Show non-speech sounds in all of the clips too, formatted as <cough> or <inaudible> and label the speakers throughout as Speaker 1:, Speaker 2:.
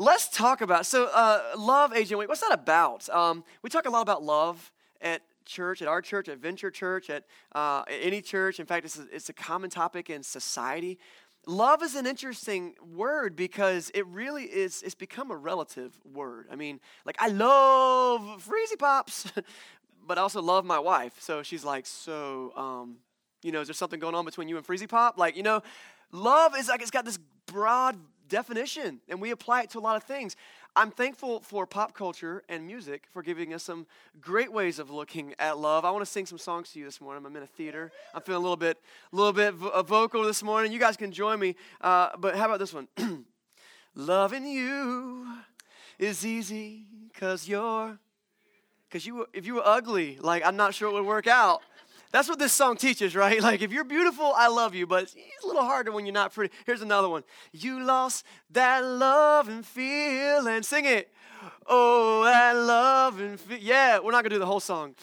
Speaker 1: Let's talk about so uh, love, Agent Week. What's that about? Um, we talk a lot about love at church, at our church, at Venture Church, at uh, any church. In fact, it's a, it's a common topic in society. Love is an interesting word because it really is. It's become a relative word. I mean, like I love Freezy Pops, <laughs> but I also love my wife. So she's like, so, um, you know, is there something going on between you and Freezy Pop? Like, you know, love is like it's got this broad definition, and we apply it to a lot of things. I'm thankful for pop culture and music for giving us some great ways of looking at love. I want to sing some songs to you this morning. I'm in a theater. I'm feeling a little bit, a little bit vo- vocal this morning. You guys can join me. Uh, but how about this one? <clears throat> Loving you is easy because you're, because you, if you were ugly, like I'm not sure it would work out. That's what this song teaches, right? <laughs> Like, if you're beautiful, I love you, but it's a little harder when you're not pretty. Here's another one. You lost that love and feeling. Sing it. Oh, that love and feel. Yeah, we're not to do the whole song.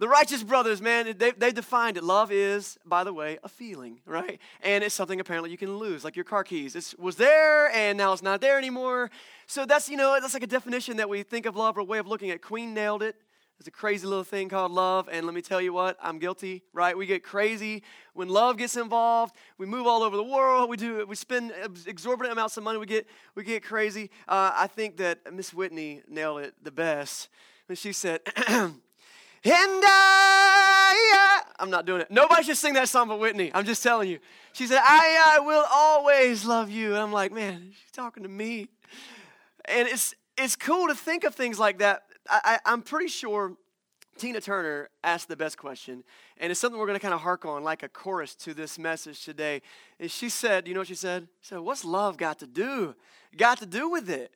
Speaker 1: The Righteous Brothers, man, they, they defined it. Love is, by the way, a feeling, right? And it's something apparently you can lose, like your car keys. It was there and now it's not there anymore. So that's, you know, that's like a definition that we think of love or a way of looking at. Queen nailed it. There's a crazy little thing called love, and let me tell you what, I'm guilty, right? We get crazy when love gets involved. We move all over the world. We do. We spend exorbitant amounts of money. We get we get crazy. Uh, I think that Miss Whitney nailed it the best when she said, <clears throat> "And I." I'm not doing it. Nobody should sing that song but Whitney. I'm just telling you. She said, "I, I will always love you." And I'm like, man, she's talking to me, and it's it's cool to think of things like that I, am pretty sure Tina Turner asked the best question, and it's something we're going to kind of hark on like a chorus to this message today. And she said, You know what she said? She said, What's love got to do? Got to do with it.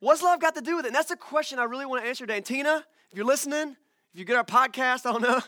Speaker 1: What's love got to do with it? And that's the question I really want to answer today. And Tina, if you're listening, if you get our podcast, I don't know,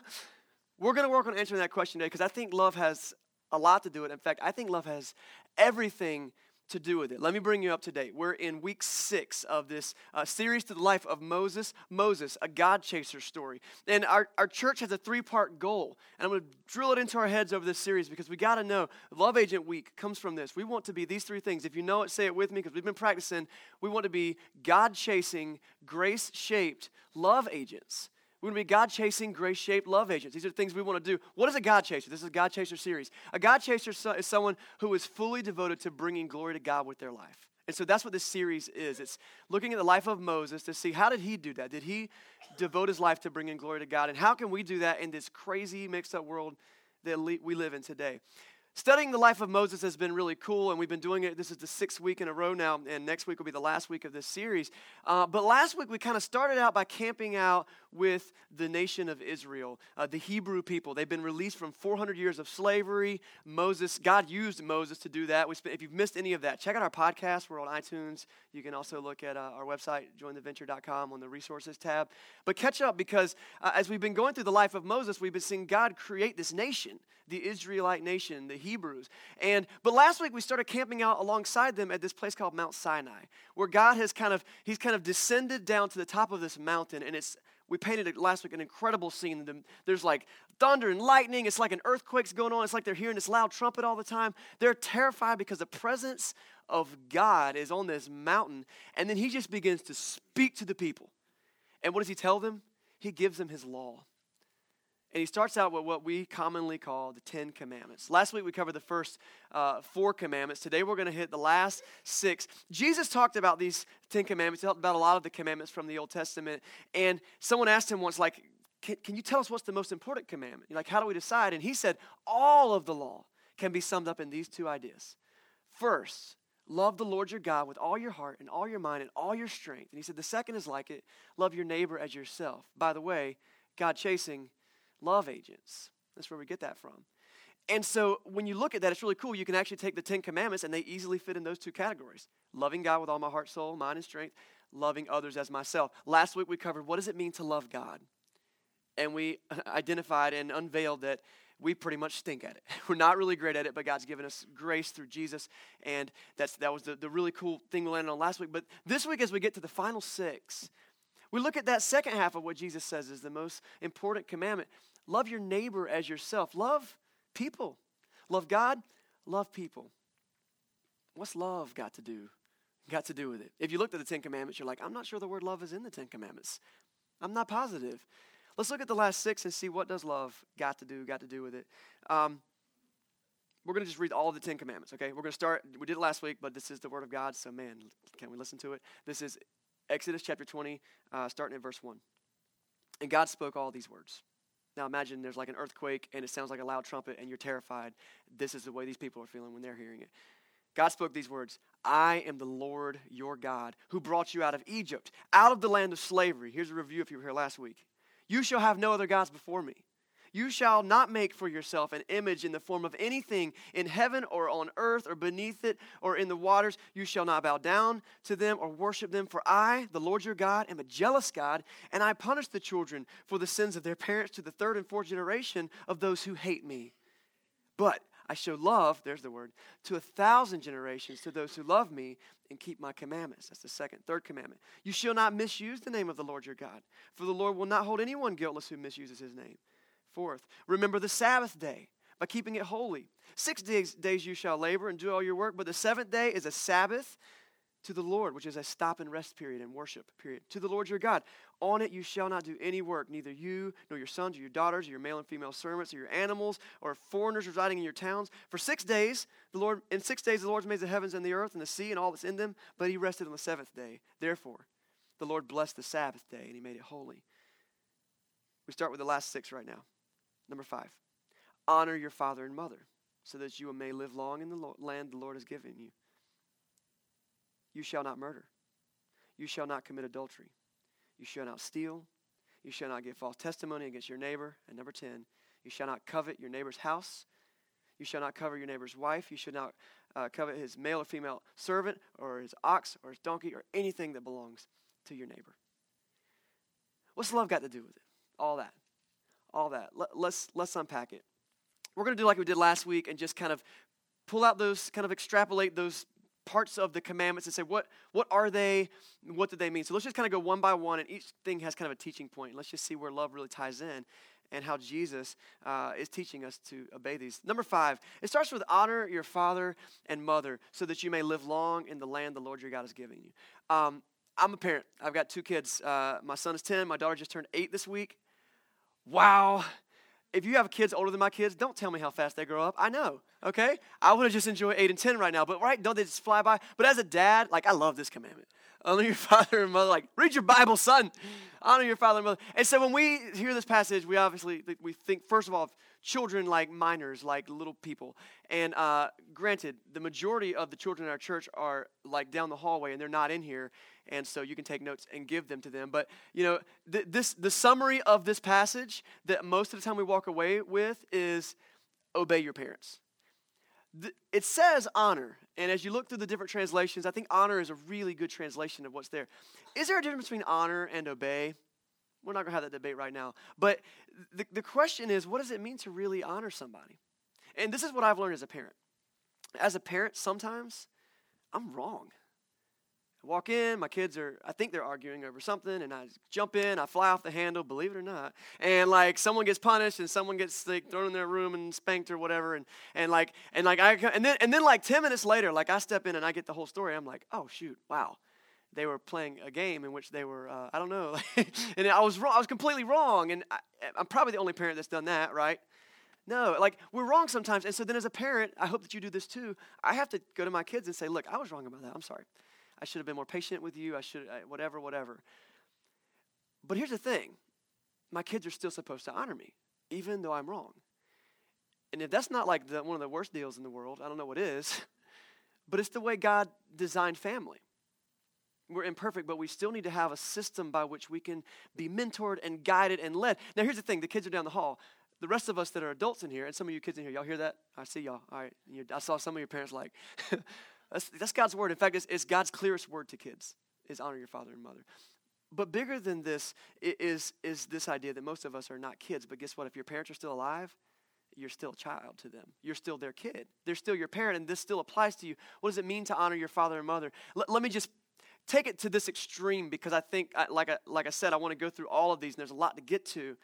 Speaker 1: we're going to work on answering that question today because I think love has a lot to do with it. In fact, I think love has everything to do with it. Let me bring you up to date. We're in week six of this uh, series to the life of Moses. Moses, a God chaser story. And our, our church has a three part goal. And I'm going to drill it into our heads over this series because we got to know Love Agent Week comes from this. We want to be these three things. If you know it, say it with me because we've been practicing. We want to be God chasing, grace shaped love agents. We want to be God chasing, grace shaped love agents. These are things we want to do. What is a God chaser? This is a God chaser series. A God chaser is someone who is fully devoted to bringing glory to God with their life. And so that's what this series is. It's looking at the life of Moses to see how did he do that? Did he devote his life to bringing glory to God? And how can we do that in this crazy, mixed up world that we live in today? Studying the life of Moses has been really cool, and we've been doing it. This is the sixth week in a row now, and next week will be the last week of this series. Uh, but last week we kind of started out by camping out with the nation of Israel, uh, the Hebrew people. They've been released from 400 years of slavery. Moses, God used Moses to do that. Spent, if you've missed any of that, check out our podcast. We're on iTunes. You can also look at uh, our website, jointheventure.com, on the resources tab. But catch up because uh, as we've been going through the life of Moses, we've been seeing God create this nation the Israelite nation, the Hebrews. And but last week we started camping out alongside them at this place called Mount Sinai, where God has kind of he's kind of descended down to the top of this mountain, and it's we painted it last week an incredible scene. There's like thunder and lightning. It's like an earthquake's going on. It's like they're hearing this loud trumpet all the time. They're terrified because the presence of God is on this mountain. And then he just begins to speak to the people. And what does he tell them? He gives them his law. And he starts out with what we commonly call the Ten Commandments. Last week we covered the first uh, four commandments. Today we're going to hit the last six. Jesus talked about these Ten Commandments. He talked about a lot of the commandments from the Old Testament. And someone asked him once, like, can, can you tell us what's the most important commandment? Like, how do we decide? And he said, all of the law can be summed up in these two ideas. First, love the Lord your God with all your heart and all your mind and all your strength. And he said, the second is like it love your neighbor as yourself. By the way, God chasing love agents. That's where we get that from. And so when you look at that, it's really cool. You can actually take the Ten Commandments and they easily fit in those two categories loving God with all my heart, soul, mind, and strength, loving others as myself. Last week we covered what does it mean to love God? And we <laughs> identified and unveiled that we pretty much stink at it. <laughs> We're not really great at it, but God's given us grace through Jesus. And that's, that was the, the really cool thing we landed on last week. But this week, as we get to the final six, we look at that second half of what Jesus says is the most important commandment. Love your neighbor as yourself. Love people. Love God, love people. What's love got to do? got to do with it? If you looked at the Ten Commandments, you're like, I'm not sure the word love is in the Ten Commandments. I'm not positive. Let's look at the last six and see what does love got to do, got to do with it. Um, we're going to just read all the Ten Commandments, okay? We're going to start, we did it last week, but this is the Word of God, so man, can we listen to it? This is Exodus chapter 20, uh, starting at verse 1. And God spoke all these words. Now imagine there's like an earthquake and it sounds like a loud trumpet and you're terrified. This is the way these people are feeling when they're hearing it. God spoke these words I am the Lord your God who brought you out of Egypt, out of the land of slavery. Here's a review if you were here last week. You shall have no other gods before me. You shall not make for yourself an image in the form of anything in heaven or on earth or beneath it or in the waters. You shall not bow down to them or worship them. For I, the Lord your God, am a jealous God, and I punish the children for the sins of their parents to the third and fourth generation of those who hate me. But I show love, there's the word, to a thousand generations to those who love me and keep my commandments. That's the second, third commandment. You shall not misuse the name of the Lord your God, for the Lord will not hold anyone guiltless who misuses his name. Fourth, remember the Sabbath day by keeping it holy. Six days, days you shall labor and do all your work, but the seventh day is a Sabbath to the Lord, which is a stop and rest period and worship period. To the Lord your God. On it you shall not do any work, neither you nor your sons or your daughters or your male and female servants or your animals or foreigners residing in your towns. For six days, the Lord in six days the Lord made the heavens and the earth and the sea and all that's in them, but he rested on the seventh day. Therefore, the Lord blessed the Sabbath day and he made it holy. We start with the last six right now. Number five, honor your father and mother so that you may live long in the land the Lord has given you. You shall not murder. You shall not commit adultery. You shall not steal. You shall not give false testimony against your neighbor. And number 10, you shall not covet your neighbor's house. You shall not covet your neighbor's wife. You should not uh, covet his male or female servant or his ox or his donkey or anything that belongs to your neighbor. What's love got to do with it? All that all that. Let, let's, let's unpack it. We're going to do like we did last week and just kind of pull out those, kind of extrapolate those parts of the commandments and say what what are they? What do they mean? So let's just kind of go one by one and each thing has kind of a teaching point. Let's just see where love really ties in and how jesus uh, is teaching us to obey these. Number five it starts with honor your father and mother so that you may live long in the land the lord your god is giving you. Um, i'm a parent. I've got two kids. Uh, my son is 10 my daughter just turned 8 this week wow, if you have kids older than my kids, don't tell me how fast they grow up. I know, okay? I want to just enjoy 8 and 10 right now, but right, don't they just fly by? But as a dad, like, I love this commandment. Honor your <laughs> father and mother. Like, read your Bible, son. Honor your father and mother. And so when we hear this passage, we obviously, we think, first of all, children like minors, like little people. And uh, granted, the majority of the children in our church are like down the hallway and they're not in here. And so you can take notes and give them to them. But, you know, th- this, the summary of this passage that most of the time we walk away with is obey your parents. it says honor. And as you look through the different translations, I think honor is a really good translation of what's there. Is there a difference between honor and obey? We're not going to have that debate right now. But the, the question is what does it mean to really honor somebody? And this is what I've learned as a parent. As a parent, sometimes I'm wrong. I walk in, my kids are, I think they're arguing over something, and I jump in, I fly off the handle, believe it or not. And like someone gets punished and someone gets like thrown in their room and spanked or whatever. And, and like, and like I, and then, and then like 10 minutes later, like I step in and I get the whole story. I'm like, oh shoot, wow they were playing a game in which they were uh, I don't know, <laughs> and I was wrong. I was completely wrong, and I, I'm probably the only parent that's done that, right? No, like we're wrong sometimes, and so then as a parent, I hope that you do this too. I have to go to my kids and say, "Look, I was wrong about that. I'm sorry. I should have been more patient with you. I should, I, whatever, whatever." But here's the thing: my kids are still supposed to honor me, even though I'm wrong. And if that's not like the, one of the worst deals in the world, I don't know what is. <laughs> But it's the way God designed family. We're imperfect, but we still need to have a system by which we can be mentored and guided and led. Now, here's the thing the kids are down the hall. The rest of us that are adults in here, and some of you kids in here, y'all hear that? I see y'all. All right. I saw some of your parents like, <laughs> that's, that's, God's word. In fact, it's, it's God's clearest word to kids is honor your father and mother. But bigger than this is, is this idea that most of us are not kids. But guess what? If your parents are still alive, you're still a child to them. You're still their kid. They're still your parent, and this still applies to you. What does it mean to honor your father and mother? L- let me just take it to this extreme because I think, like I, like I said, I want to go through all of these, and there's a lot to get to.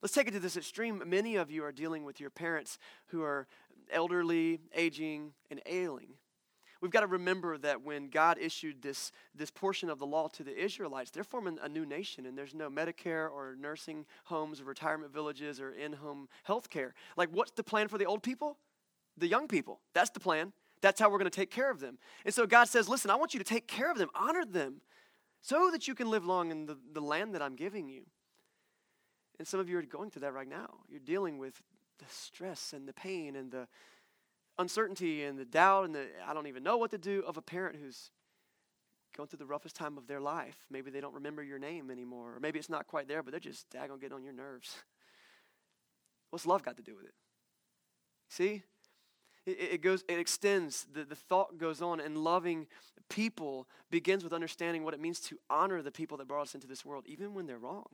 Speaker 1: Let's take it to this extreme. Many of you are dealing with your parents who are elderly, aging, and ailing. we've got to remember that when God issued this, this portion of the law to the Israelites, they're forming a new nation, and there's no Medicare or nursing homes or retirement villages or in home health care. Like, what's the plan for the old people? The young people. That's the plan. That's how we're going to take care of them. And so God says, Listen, I want you to take care of them, honor them, so that you can live long in the, the land that I'm giving you. And some of you are going through that right now. You're dealing with the stress and the pain and the uncertainty and the doubt and the I don't even know what to do of a parent who's going through the roughest time of their life. Maybe they don't remember your name anymore, or maybe it's not quite there, but they're just daggone getting on your nerves. What's love got to do with it? See? It, goes, it extends, the, the thought goes on, and loving people begins with understanding what it means to honor the people that brought us into this world, even when they're wrong.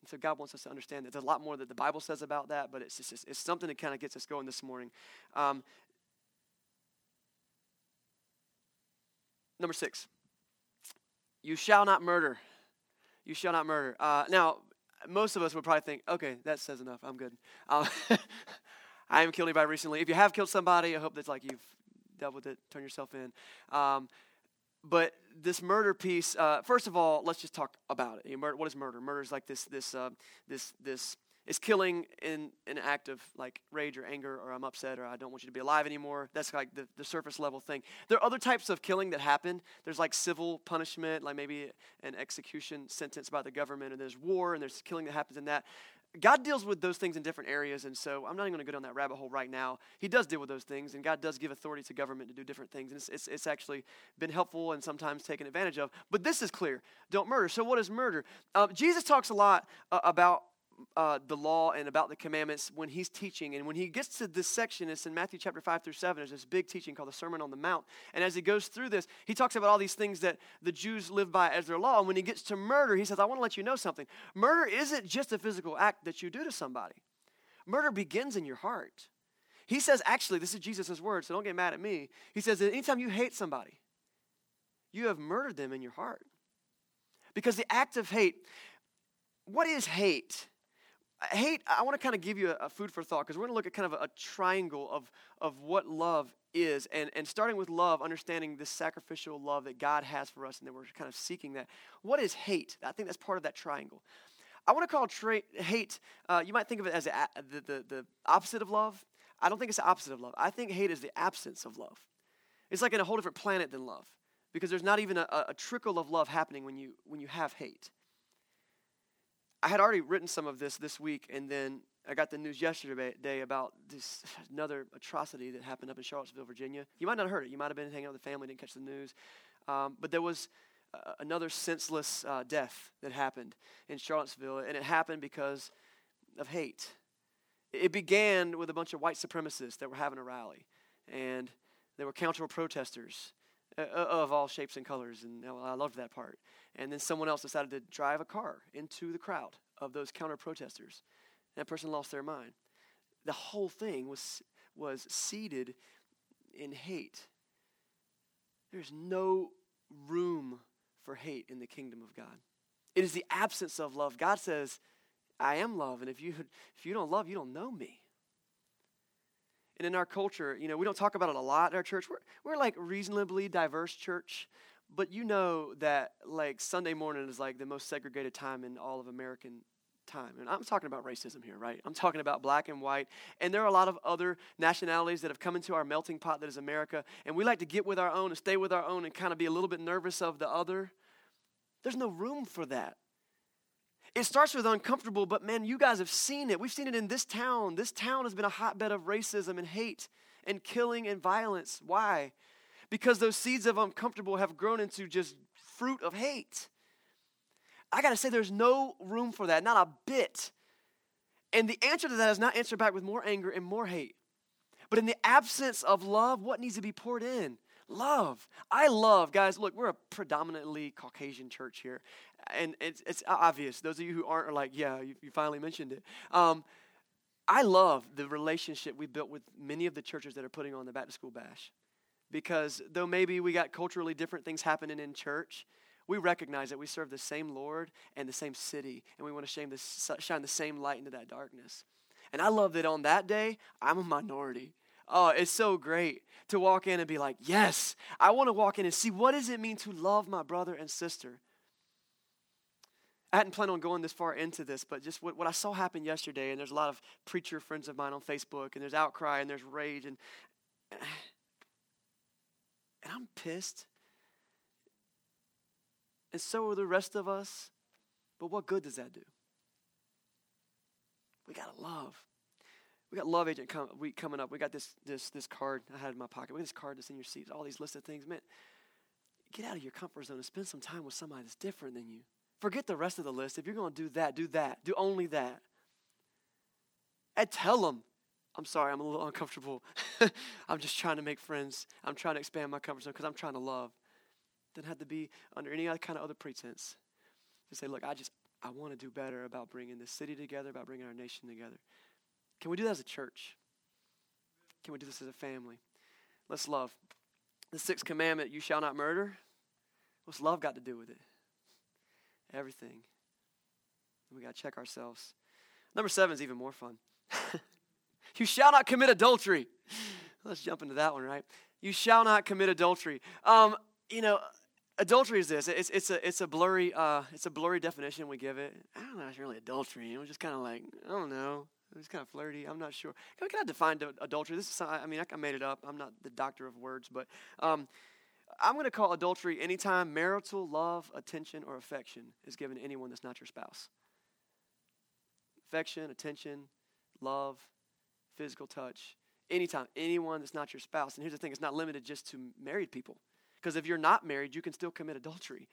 Speaker 1: And so God wants us to understand that. There's a lot more that the Bible says about that, but it's just it's something that kind of gets us going this morning. Um, number six, you shall not murder. You shall not murder. Uh, now, most of us would probably think, okay, that says enough. I'm good. Uh, <laughs> I haven't killed anybody recently. If you have killed somebody, I hope that's like you've dealt with it, turn yourself in. Um, but this murder piece, uh, first of all, let's just talk about it. What is murder? Murder is like this, this, uh, this, this. It's killing in an act of like rage or anger or I'm upset or I don't want you to be alive anymore. That's like the, the surface level thing. There are other types of killing that happen. There's like civil punishment, like maybe an execution sentence by the government, and there's war and there's killing that happens in that. God deals with those things in different areas, and so I'm not even going to go down that rabbit hole right now. He does deal with those things, and God does give authority to government to do different things, and it's, it's, it's actually been helpful and sometimes taken advantage of. But this is clear don't murder. So, what is murder? Uh, Jesus talks a lot uh, about uh, the law and about the commandments when he's teaching. And when he gets to this section, it's in Matthew chapter 5 through 7. There's this big teaching called the Sermon on the Mount. And as he goes through this, he talks about all these things that the Jews live by as their law. And when he gets to murder, he says, I want to let you know something. Murder isn't just a physical act that you do to somebody, murder begins in your heart. He says, actually, this is Jesus' word, so don't get mad at me. He says anytime you hate somebody, you have murdered them in your heart. Because the act of hate, what is hate? Hate, I want to kind of give you a, a food for thought because we're going to look at kind of a, a, triangle of, of what love is. And, and starting with love, understanding this sacrificial love that God has for us and that we're kind of seeking that. What is hate? I think that's part of that triangle. I want to call tra- hate, uh, you might think of it as a, the, the, the opposite of love. I don't think it's the opposite of love. I think hate is the absence of love. It's like in a whole different planet than love because there's not even a, a trickle of love happening when you, when you have hate. I had already written some of this this week, and then I got the news yesterday about this <sighs> another atrocity that happened up in Charlottesville, Virginia. You might not have heard it. You might have been hanging out with the family, didn't catch the news. Um, but there was uh, another senseless uh, death that happened in Charlottesville, and it happened because of hate. It began with a bunch of white supremacists that were having a rally, and there were counter protesters uh, of all shapes and colors, and I loved that part. And then someone else decided to drive a car into the crowd of those counter protesters. That person lost their mind. The whole thing was, was seated in hate. There's no room for hate in the kingdom of God. It is the absence of love. God says, I am love, and if you, if you don't love, you don't know me. And in our culture, you know, we don't talk about it a lot in our church. We're, we're like reasonably diverse church but you know that like Sunday morning is like the most segregated time in all of American time. And I'm talking about racism here, right? I'm talking about black and white. And there are a lot of other nationalities that have come into our melting pot that is America. And we like to get with our own and stay with our own and kind of be a little bit nervous of the other. There's no room for that. It starts with uncomfortable, but man, you guys have seen it. We've seen it in this town. This town has been a hotbed of racism and hate and killing and violence. Why? because those seeds of uncomfortable have grown into just fruit of hate. I got to say, there's no room for that, not a bit. And the answer to that is not answered back with more anger and more hate. But in the absence of love, what needs to be poured in? Love. I love, guys, look, we're a predominantly Caucasian church here. And it's, it's obvious. Those of you who aren't are like, yeah, you, you finally mentioned it. Um, I love the relationship we built with many of the churches that are putting on the Back to School Bash because though maybe we got culturally different things happening in church, we recognize that we serve the same Lord and the same city, and we want to shine the, shine the same light into that darkness. And I love that on that day, I'm a minority. Oh, it's so great to walk in and be like, yes, I want to walk in and see what does it mean to love my brother and sister. I hadn't planned on going this far into this, but just what, what I saw happen yesterday, and there's a lot of preacher friends of mine on Facebook, and there's outcry and there's rage, and <sighs> and I'm pissed. And so are the rest of us. But what good does that do? We gotta love. We got Love Agent come, week coming up. We got this this this card I had in my pocket. We got this card that's in your seat. All these listed things. Man, get out of your comfort zone and spend some time with somebody that's different than you. Forget the rest of the list. If you're going to do that, do that. Do only that. And tell them, I'm sorry, I'm a little uncomfortable. <laughs> I'm just trying to make friends. I'm trying to expand my comfort zone because I'm trying to love. Doesn't have to be under any other kind of other pretense. Just say, look, I just, I want to do better about bringing this city together, about bringing our nation together. Can we do that as a church? Can we do this as a family? Let's love. The sixth commandment, you shall not murder. What's love got to do with it? Everything. We got to check ourselves. Number seven is even more fun. <laughs> you shall not commit adultery. Let's jump into that one, right? You shall not commit adultery. Um, you know, adultery is this. It's, it's a it's a blurry uh, it's a blurry definition we give it. I don't know. It's really adultery. It was just kind of like I don't know. It's kind of flirty. I'm not sure. Can I define adultery? This is I mean I made it up. I'm not the doctor of words, but um, I'm going to call adultery anytime marital love, attention, or affection is given to anyone that's not your spouse. Affection, attention, love, physical touch, anytime, anyone that's not your spouse. And here's the thing it's not limited just to married people. Because if you're not married, you can still commit adultery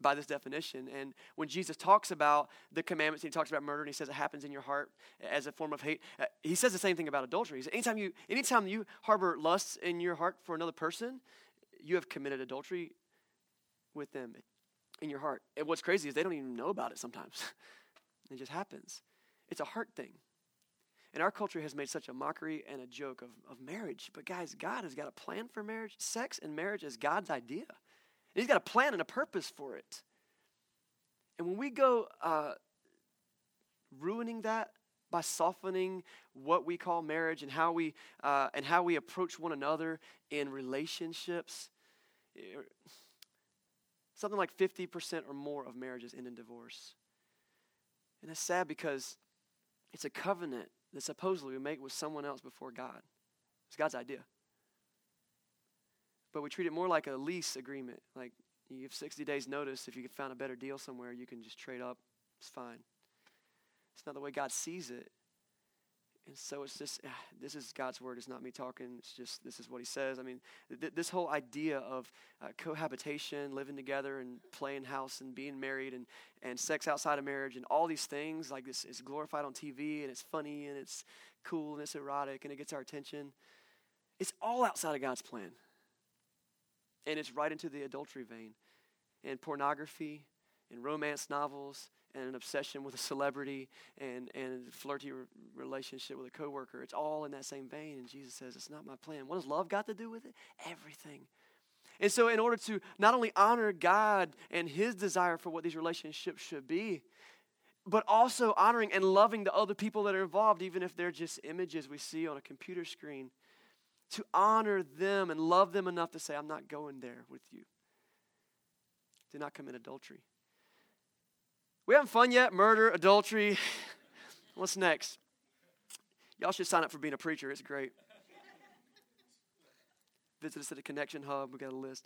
Speaker 1: by this definition. And when Jesus talks about the commandments, he talks about murder, and he says it happens in your heart as a form of hate. Uh, he says the same thing about adultery. He says, anytime you, anytime you harbor lust in your heart for another person, you have committed adultery with them in your heart. And what's crazy is they don't even know about it sometimes. <laughs> it just happens. It's a heart thing. And our culture has made such a mockery and a joke of, of marriage. But guys, God has got a plan for marriage. Sex and marriage is God's idea. And He's got a plan and a purpose for it. And when we go uh, ruining that by softening what we call marriage and how we uh, and how we approach one another in relationships, Eh, something like 50% or more of marriages end in divorce. And it's sad because it's a covenant that supposedly we make with someone else before God. It's God's idea. But we treat it more like a lease agreement. Like you give 60 days notice. If you can find a better deal somewhere, you can just trade up. It's fine. It's not the way God sees it. And so it's just, ah, this is God's word. It's not me talking. It's just, this is what he says. I mean, th- this whole idea of uh, cohabitation, living together and playing house and being married and, and sex outside of marriage and all these things, like this is glorified on TV and it's funny and it's cool and it's erotic and it gets our attention. It's all outside of God's plan. And it's right into the adultery vein. And pornography and romance novels and an obsession with a celebrity and, and a flirty re- relationship with a coworker. It's all in that same vein. And Jesus says, It's not my plan. What does love got to do with it? Everything. And so, in order to not only honor God and His desire for what these relationships should be, but also honoring and loving the other people that are involved, even if they're just images we see on a computer screen, to honor them and love them enough to say, I'm not going there with you. Do not commit adultery. We having fun yet? Murder, adultery. <sighs> What's next? Y'all should sign up for being a preacher. It's great. Visit us at the Connection Hub. We got a list.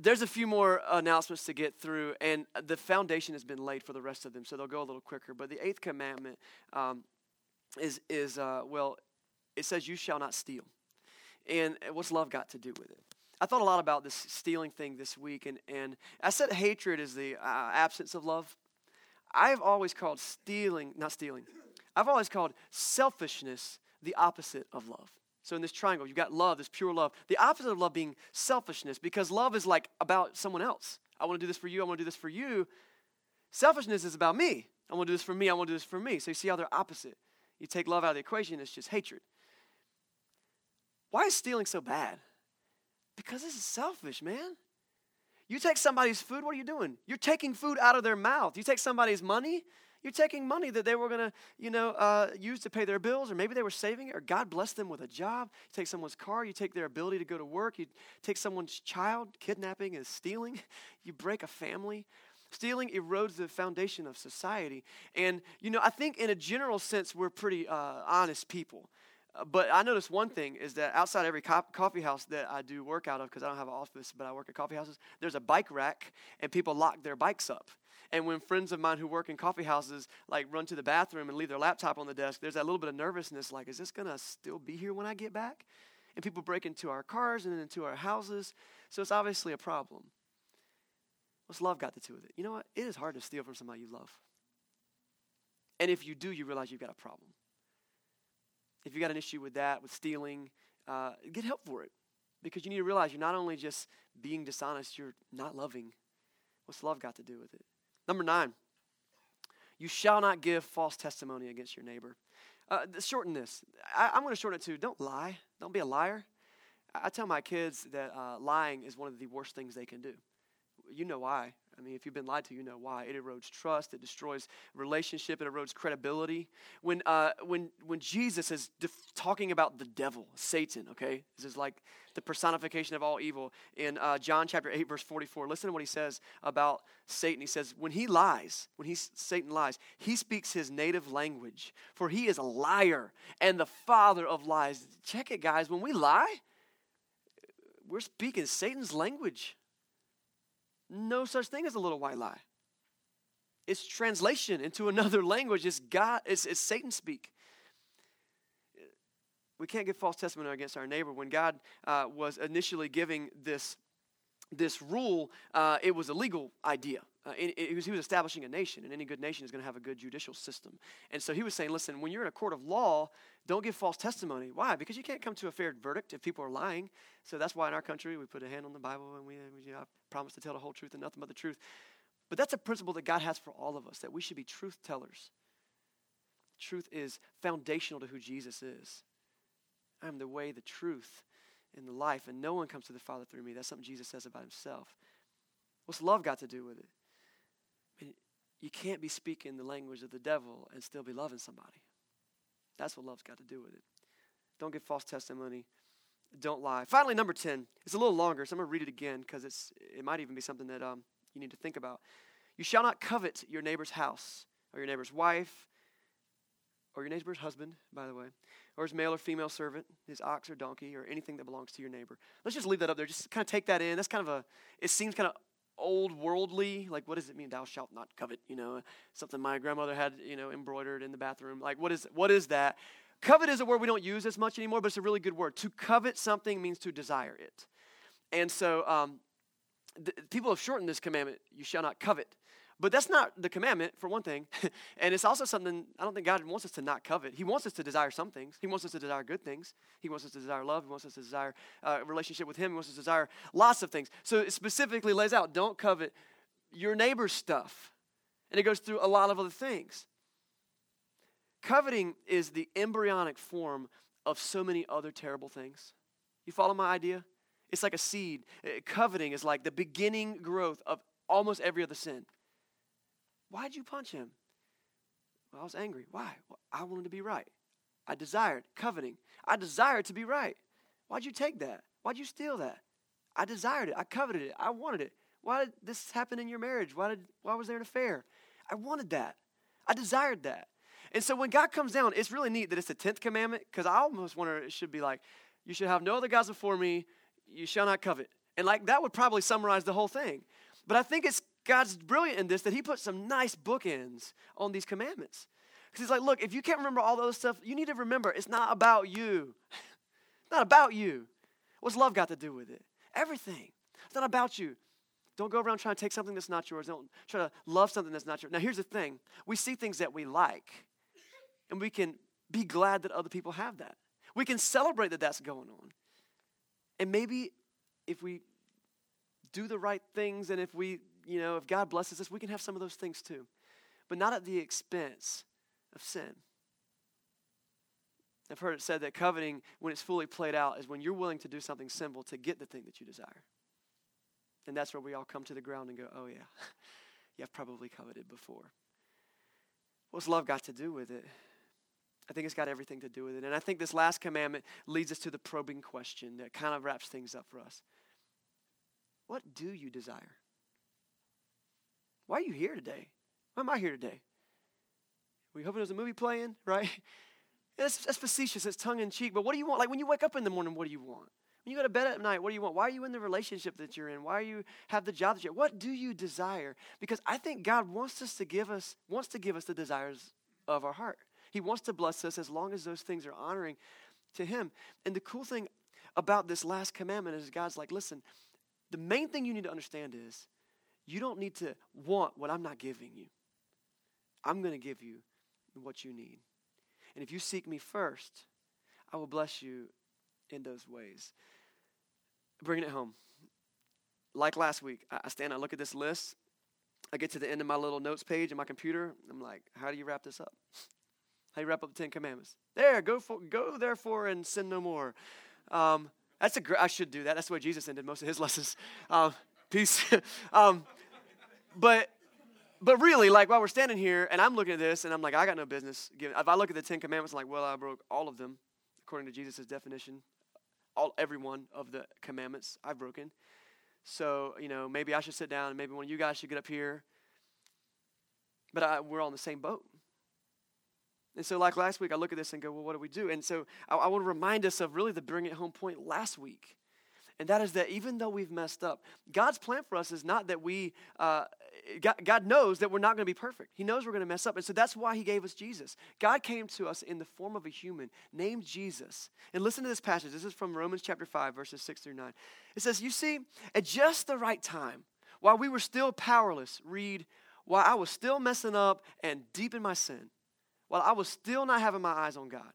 Speaker 1: There's a few more announcements to get through, and the foundation has been laid for the rest of them, so they'll go a little quicker. But the eighth commandment um, is is uh, well, it says, "You shall not steal." And what's love got to do with it? I thought a lot about this stealing thing this week, and, and I said hatred is the uh, absence of love. I've always called stealing, not stealing, I've always called selfishness the opposite of love. So in this triangle, you've got love, this pure love. The opposite of love being selfishness, because love is like about someone else. I want to do this for you, I want to do this for you. Selfishness is about me. I want to do this for me, I want to do this for me. So you see how they're opposite. You take love out of the equation, it's just hatred. Why is stealing so bad? Because this is selfish, man. You take somebody's food, what are you doing? You're taking food out of their mouth. You take somebody's money, You're taking money that they were going to, you know, uh, use to pay their bills, or maybe they were saving it, or God blessed them with a job. You take someone's car, you take their ability to go to work, you take someone's child. Kidnapping is stealing. <laughs> You break a family. Stealing erodes the foundation of society. And, you know, I think in a general sense, we're pretty uh, honest people. Uh, but I noticed one thing is that outside every co- coffee house that I do work out of, because I don't have an office, but I work at coffee houses, there's a bike rack, and people lock their bikes up. And when friends of mine who work in coffee houses like run to the bathroom and leave their laptop on the desk, there's that little bit of nervousness like, is this going to still be here when I get back? And people break into our cars and then into our houses. So it's obviously a problem. What's love got to do with it? You know what? It is hard to steal from somebody you love. And if you do, you realize you've got a problem. If you've got an issue with that, with stealing, uh, get help for it. Because you need to realize you're not only just being dishonest, you're not loving. What's love got to do with it? Number nine, you shall not give false testimony against your neighbor. Uh, shorten this. I, am going to shorten it to don't lie. Don't be a liar. I, I tell my kids that uh, lying is one of the worst things they can do. You know why. I mean, if you've been lied to, you know why. It erodes trust. It destroys relationship. It erodes credibility. When, uh, when, when Jesus is def- talking about the devil, Satan, okay, this is like the personification of all evil in uh, John chapter 8, verse 44. Listen to what he says about Satan. He says, when he lies, when he, Satan lies, he speaks his native language, for he is a liar and the father of lies. Check it, guys. When we lie, we're speaking Satan's language no such thing as a little white lie. It's translation into <laughs> another language. It's God, it's, it's Satan speak. We can't give false testimony against our neighbor. When God uh, was initially giving this, this rule, uh, it was a legal idea. Uh, it, it was, he was establishing a nation, and any good nation is going to have a good judicial system. And so he was saying, listen, when you're in a court of law, don't give false testimony. Why? Because you can't come to a fair verdict if people are lying. So that's why in our country we put a hand on the Bible and we, we you know, promise to tell the whole truth and nothing but the truth. But that's a principle that God has for all of us, that we should be truth tellers. Truth is foundational to who Jesus is. I am the way, the truth, and the life, and no one comes to the Father through me. That's something Jesus says about himself. What's love got to do with it? you can't be speaking the language of the devil and still be loving somebody. That's what love's got to do with it. Don't give false testimony. Don't lie. Finally, number 10. It's a little longer, so I'm going to read it again because it's it might even be something that um, you need to think about. You shall not covet your neighbor's house or your neighbor's wife or your neighbor's husband, by the way, or his male or female servant, his ox or donkey, or anything that belongs to your neighbor. Let's just leave that up there. Just kind of take that in. That's kind of a, it seems kind of old worldly like what does it? Mean thou shalt not covet you know? Something my grandmother had you know embroidered in the bathroom. Like what is what is that? Covet is a word we don't use as much anymore but it's a really good word. To covet something means to desire it. And so um, people have shortened this commandment you shall not covet but that's not the commandment, for one thing. <laughs> and it's also something I don't think God wants us to not covet. He wants us to desire some things. He wants us to desire good things. He wants us to desire love. He wants us to desire uh, a relationship with Him. He wants us to desire lots of things. So it specifically lays out don't covet your neighbor's stuff. And it goes through a lot of other things. Coveting is the embryonic form of so many other terrible things. You follow my idea? It's like a seed. Uh, coveting is like the beginning growth of almost every other sin. Why'd you punch him? Well, I was angry. Why? Well, I wanted to be right. I desired, coveting. I desired to be right. Why'd you take that? Why'd you steal that? I desired it. I coveted it. I wanted it. Why did this happen in your marriage? Why, did, why was there an affair? I wanted that. I desired that. And so when God comes down, it's really neat that it's the 10th commandment because I almost wonder it should be like, you should have no other gods before me, you shall not covet. And like that would probably summarize the whole thing. But I think it's God's brilliant in this that He put some nice bookends on these commandments. Because He's like, look, if you can't remember all those stuff, you need to remember it's not about you. <laughs> not about you. What's love got to do with it? Everything. It's not about you. Don't go around trying to take something that's not yours. Don't try to love something that's not yours. Now, here's the thing we see things that we like, and we can be glad that other people have that. We can celebrate that that's going on. And maybe if we do the right things and if we you know, if God blesses us, we can have some of those things too, but not at the expense of sin. I've heard it said that coveting, when it's fully played out, is when you're willing to do something simple to get the thing that you desire. And that's where we all come to the ground and go, oh, yeah, <laughs> yeah, I've probably coveted before. What's love got to do with it? I think it's got everything to do with it. And I think this last commandment leads us to the probing question that kind of wraps things up for us. What do you desire? Why are you here today? Why am I here today? You hoping there's a movie playing, <laughs> right? That's, that's facetious, it's tongue in cheek. But what do you want? Like when you wake up in the morning, what do you want? When you go to bed at night, what do you want? Why are you in the relationship that you're in? Why are you have the job that you're? What do you desire? Because I think God wants us to give us wants to give us the desires of our heart. He wants to bless us as long as those things are honoring to Him. And the cool thing about this last commandment is God's like, listen, the main thing you need to understand is you don't need to want what I'm not giving you. I'm going to give you what you need. And if you seek me first, I will bless you in those ways. Bringing it home. Like last week, I stand, I look at this list. I get to the end of my little notes page in my computer. I'm like, how do you wrap this up? How do you wrap up the Ten Commandments? There, go for, go therefore and sin no more. Um, that's a great, I should do that. That's the way Jesus ended most of his <laughs> lessons. Um, peace. <laughs> um, but but really, like while we're standing here and I'm looking at this and I'm like, I got no business. Giving, if I look at the Ten Commandments, I'm like, well, I broke all of them according to Jesus' definition. All every one of the commandments I've broken. So you know, maybe I should sit down and maybe one of you guys should get up here. But I, we're all in the same boat. And so, like last week, I look at this and go, well, what do we do? And so, I, I want to remind us of really the bring it home point last week. And that is that even though we've messed up, God's plan for us is not that we, uh, God, God knows that we're not going to be perfect. He knows we're going to mess up. And so that's why He gave us Jesus. God came to us in the form of a human named Jesus. And listen to this passage. This is from Romans chapter 5, verses 6 through 9. It says, You see, at just the right time, while we were still powerless, read, while I was still messing up and deep in my sin, while I was still not having my eyes on God,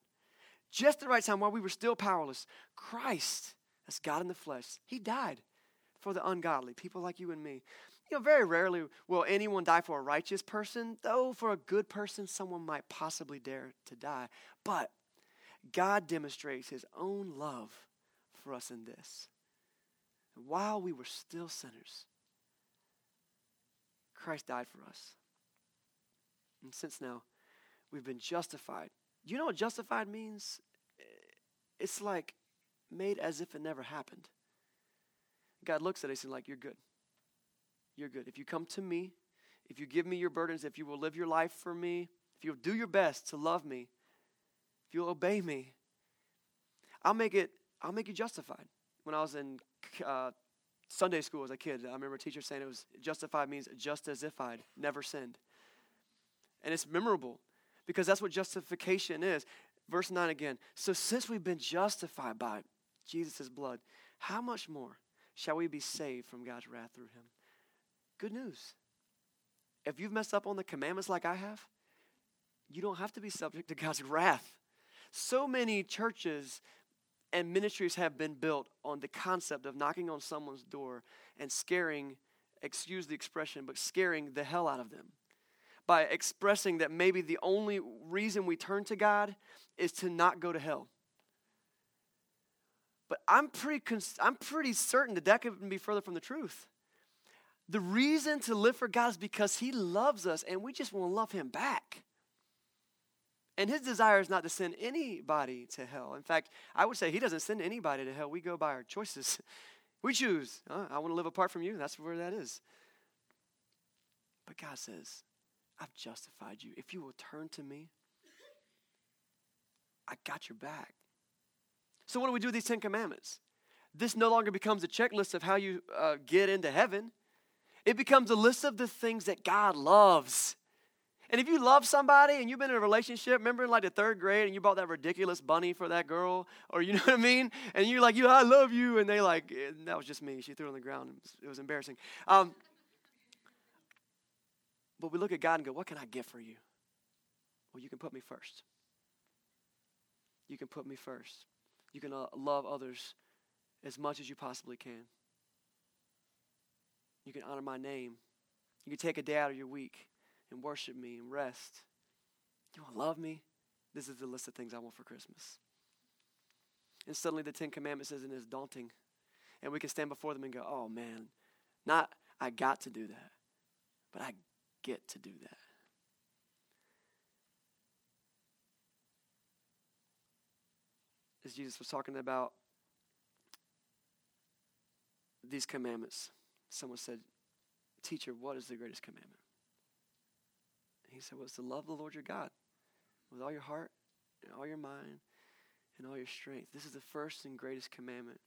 Speaker 1: just the right time, while we were still powerless, Christ that's God in the flesh. He died for the ungodly, people like you and me. You know, very rarely will anyone die for a righteous person, though for a good person, someone might possibly dare to die. But God demonstrates his own love for us in this. While we were still sinners, Christ died for us. And since now we've been justified, you know what justified means? It's like made as if it never happened. God looks at us and like, you're good. You're good. If you come to me, if you give me your burdens, if you will live your life for me, if you'll do your best to love me, if you'll obey me, I'll make it. I'll make you justified. When I was in uh, Sunday school as a kid, I remember a teacher saying it was justified means just as if I'd never sinned, and it's memorable because that's what justification is. Verse nine again. So since we've been justified by Jesus' blood, how much more shall we be saved from God's wrath through him? Good news. If you've messed up on the commandments like I have, you don't have to be subject to God's wrath. So many churches and ministries have been built on the concept of knocking on someone's door and scaring, excuse the expression, but scaring the hell out of them by expressing that maybe the only reason we turn to God is to not go to hell. But I'm pretty, cons- I'm pretty certain that that couldn't be further from the truth. The reason to live for God is because He loves us and we just want to love Him back. And His desire is not to send anybody to hell. In fact, I would say He doesn't send anybody to hell. We go by our choices. <laughs> We choose. Uh, I want to live apart from you. That's where that is. But God says, I've justified you. If you will turn to me, I got your back. So, what do we do with these Ten Commandments? This no longer becomes a checklist of how you uh, get into heaven. It becomes a list of the things that God loves. And if you love somebody and you've been in a relationship, remember in like the third grade and you bought that ridiculous bunny for that girl, or you <laughs> know what I mean? And you're like, you, I love you. And they like, that was just me. She threw it on the ground. It was, it was embarrassing. Um, but we look at God and go, what can I get for you? Well, you can put me first. You can put me first. You can love others as much as you possibly can. You can honor my name. You can take a day out of your week and worship me and rest. You want to love me? This is the list of things I want for Christmas. And suddenly the Ten Commandments isn't as daunting. And we can stand before them and go, oh man, not I got to do that, but I get to do that. As Jesus was talking about these commandments, someone said, Teacher, what is the greatest commandment? And he said, Well, it's to love the Lord your God with all your heart and all your mind and all your strength. This is the first and greatest commandment.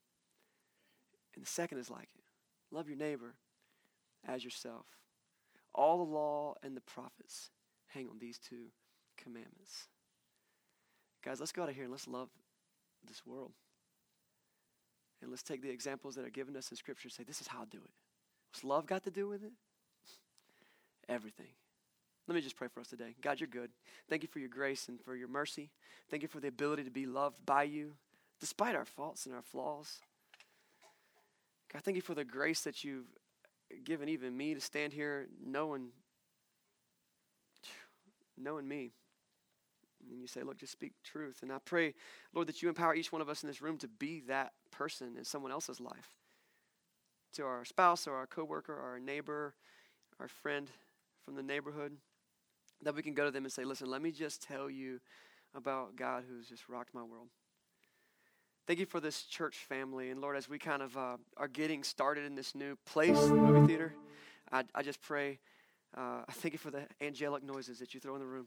Speaker 1: And the second is like it love your neighbor as yourself. All the law and the prophets hang on these two commandments. Guys, let's go out of here and let's love this world. And let's take the examples that are given us in Scripture and say, this is how I do it. What's love got to do with it? <laughs> Everything. Let me just pray for us today. God, you're good. Thank you for your grace and for your mercy. Thank you for the ability to be loved by you despite our faults and our flaws. God, thank you for the grace that you've given even me to stand here knowing <sighs> knowing me. And you say, look, just speak truth. And I pray, Lord, that you empower each one of us in this room to be that person in someone else's life. To our spouse or our coworker or our neighbor, our friend from the neighborhood, that we can go to them and say, listen, let me just tell you about God who's just rocked my world. Thank you for this church family. And Lord, as we kind of uh, are getting started in this new place, the movie theater, I, I just pray, uh, I <laughs> thank you for the angelic noises that you throw in the room.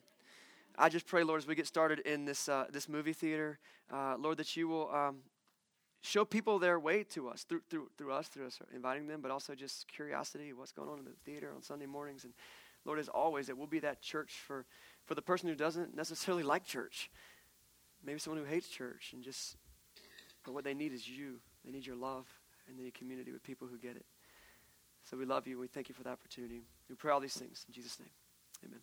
Speaker 1: I just pray, Lord, as we get started in this, uh, this movie theater, uh, Lord, that you will um, show people their way to us, through, through, through us, through us inviting them, but also just curiosity, what's going on in the theater on Sunday mornings. And Lord, as always, it will be that church for, for the person who doesn't <laughs> necessarily like church. Maybe someone who hates church and just, but what they need is you. They need your love and the community with people who get it. So we love you. We thank you for the opportunity. We pray all these things in Jesus' name. Amen.